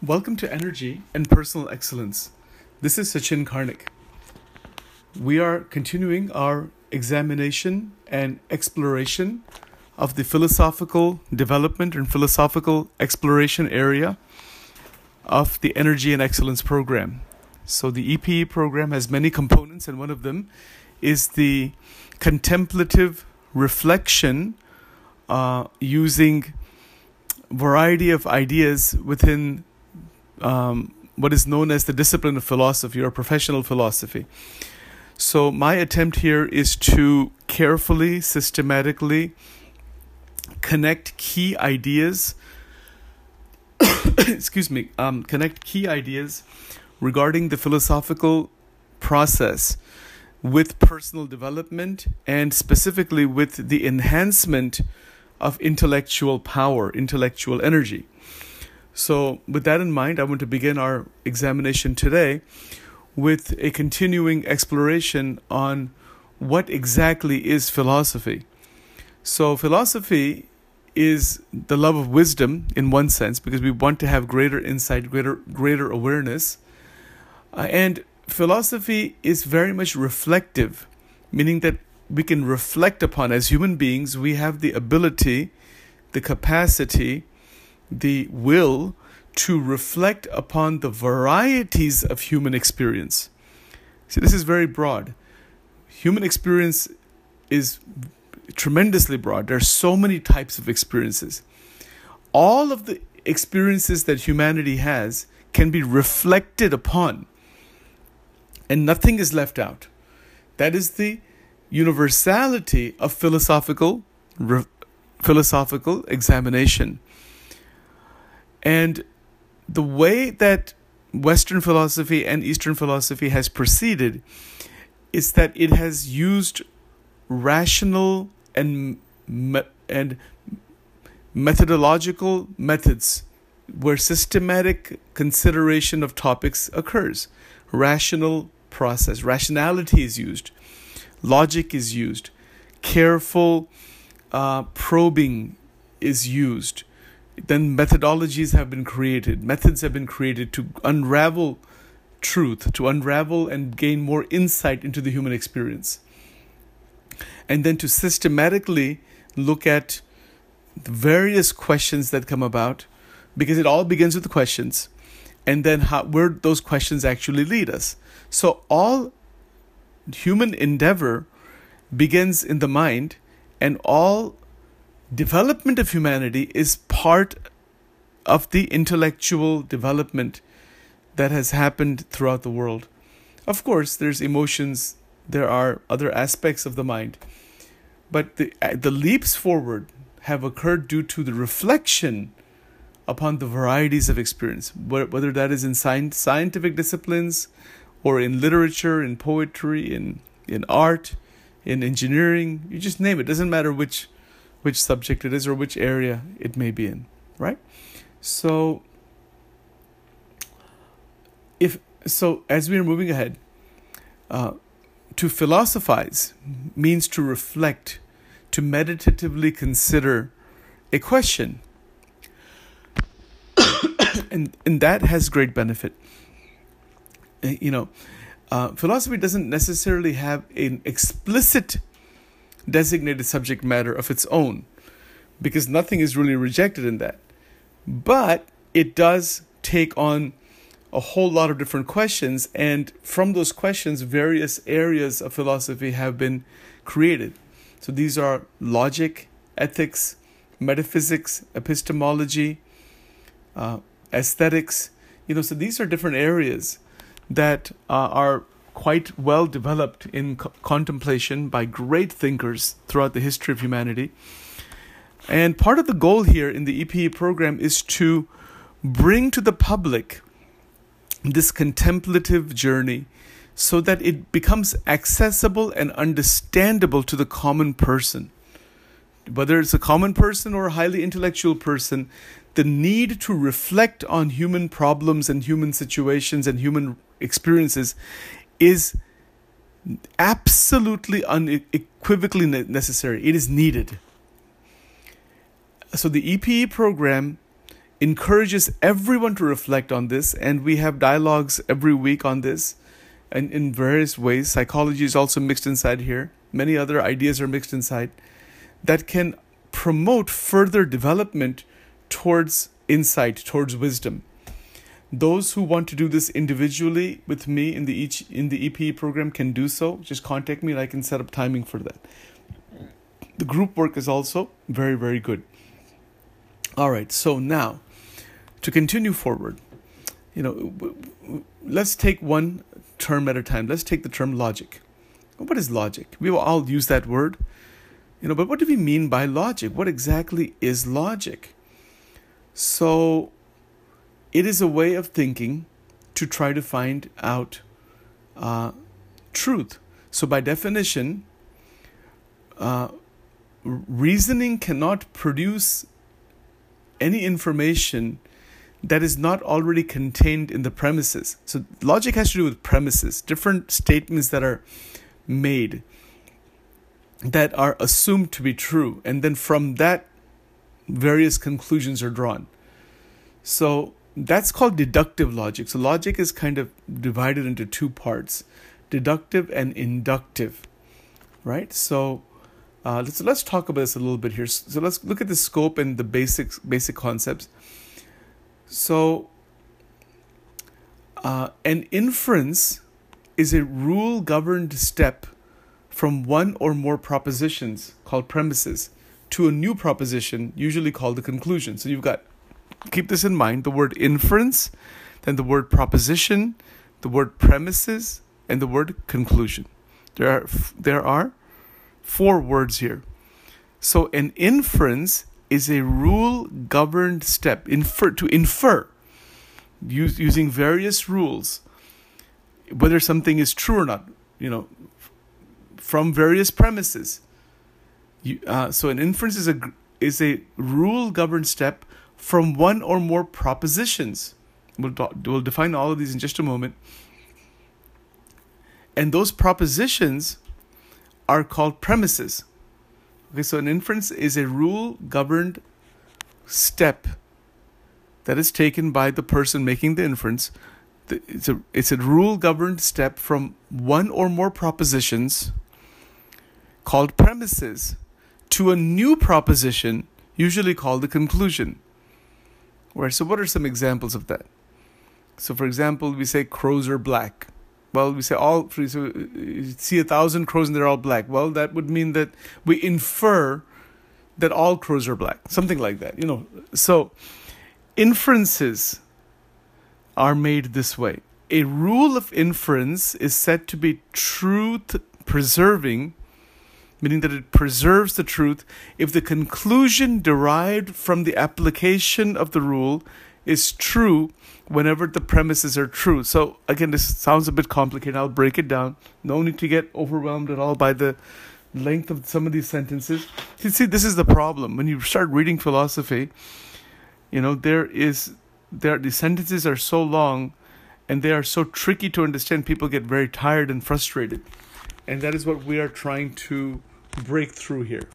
Welcome to Energy and Personal Excellence. This is Sachin Karnik. We are continuing our examination and exploration of the philosophical development and philosophical exploration area of the Energy and Excellence program. So, the EPE program has many components, and one of them is the contemplative reflection uh, using variety of ideas within um, what is known as the discipline of philosophy or professional philosophy. So, my attempt here is to carefully, systematically connect key ideas. excuse me, um, connect key ideas regarding the philosophical process with personal development and specifically with the enhancement of intellectual power, intellectual energy. So, with that in mind, I want to begin our examination today with a continuing exploration on what exactly is philosophy. So, philosophy is the love of wisdom in one sense because we want to have greater insight, greater greater awareness. Uh, and philosophy is very much reflective, meaning that we can reflect upon as human beings, we have the ability, the capacity the will to reflect upon the varieties of human experience. See, this is very broad. Human experience is tremendously broad. There are so many types of experiences. All of the experiences that humanity has can be reflected upon, and nothing is left out. That is the universality of philosophical re- philosophical examination. And the way that Western philosophy and Eastern philosophy has proceeded is that it has used rational and and methodological methods where systematic consideration of topics occurs. Rational process, rationality is used, logic is used, careful uh, probing is used then methodologies have been created, methods have been created to unravel truth, to unravel and gain more insight into the human experience. And then to systematically look at the various questions that come about, because it all begins with the questions, and then how, where those questions actually lead us. So, all human endeavor begins in the mind, and all development of humanity is part of the intellectual development that has happened throughout the world. Of course, there's emotions, there are other aspects of the mind, but the, the leaps forward have occurred due to the reflection upon the varieties of experience, whether that is in science, scientific disciplines or in literature, in poetry, in, in art, in engineering, you just name it. it doesn't matter which which subject it is or which area it may be in, right? So if so as we are moving ahead, uh, to philosophize means to reflect, to meditatively consider a question. and and that has great benefit. Uh, you know, uh, philosophy doesn't necessarily have an explicit designated subject matter of its own because nothing is really rejected in that. But it does take on a whole lot of different questions, and from those questions, various areas of philosophy have been created. So these are logic, ethics, metaphysics, epistemology, uh, aesthetics. You know, so these are different areas that uh, are quite well developed in co- contemplation by great thinkers throughout the history of humanity. And part of the goal here in the EPE program is to bring to the public this contemplative journey so that it becomes accessible and understandable to the common person. Whether it's a common person or a highly intellectual person, the need to reflect on human problems and human situations and human experiences is absolutely unequivocally necessary. It is needed. So the EPE program encourages everyone to reflect on this, and we have dialogues every week on this and in various ways. Psychology is also mixed inside here. Many other ideas are mixed inside that can promote further development towards insight, towards wisdom. Those who want to do this individually with me in the each in the EPE program can do so. Just contact me and I can set up timing for that. The group work is also very very good. All right, so now to continue forward, you know, let's take one term at a time. Let's take the term logic. What is logic? We will all use that word, you know, but what do we mean by logic? What exactly is logic? So, it is a way of thinking to try to find out uh, truth. So, by definition, uh, reasoning cannot produce any information that is not already contained in the premises. So, logic has to do with premises, different statements that are made that are assumed to be true. And then from that, various conclusions are drawn. So, that's called deductive logic. So, logic is kind of divided into two parts deductive and inductive, right? So, uh, let's let's talk about this a little bit here. So let's look at the scope and the basics, basic concepts. So, uh, an inference is a rule governed step from one or more propositions called premises to a new proposition, usually called a conclusion. So, you've got, keep this in mind the word inference, then the word proposition, the word premises, and the word conclusion. There are, there are four words here. So, an inference is a rule governed step infer to infer use, using various rules whether something is true or not you know from various premises. You, uh, so an inference is a is a rule governed step from one or more propositions. We'll, we'll define all of these in just a moment. And those propositions are called premises. Okay, so an inference is a rule governed step that is taken by the person making the inference. It's a, it's a rule governed step from one or more propositions called premises to a new proposition, usually called the conclusion. Right, so, what are some examples of that? So, for example, we say crows are black well, we say all so see a thousand crows and they're all black. Well, that would mean that we infer that all crows are black, something like that. You know, so inferences are made this way. A rule of inference is said to be truth preserving, meaning that it preserves the truth if the conclusion derived from the application of the rule is true whenever the premises are true. So again, this sounds a bit complicated. I'll break it down. No need to get overwhelmed at all by the length of some of these sentences. You see, this is the problem when you start reading philosophy. You know, there is there the sentences are so long, and they are so tricky to understand. People get very tired and frustrated, and that is what we are trying to break through here.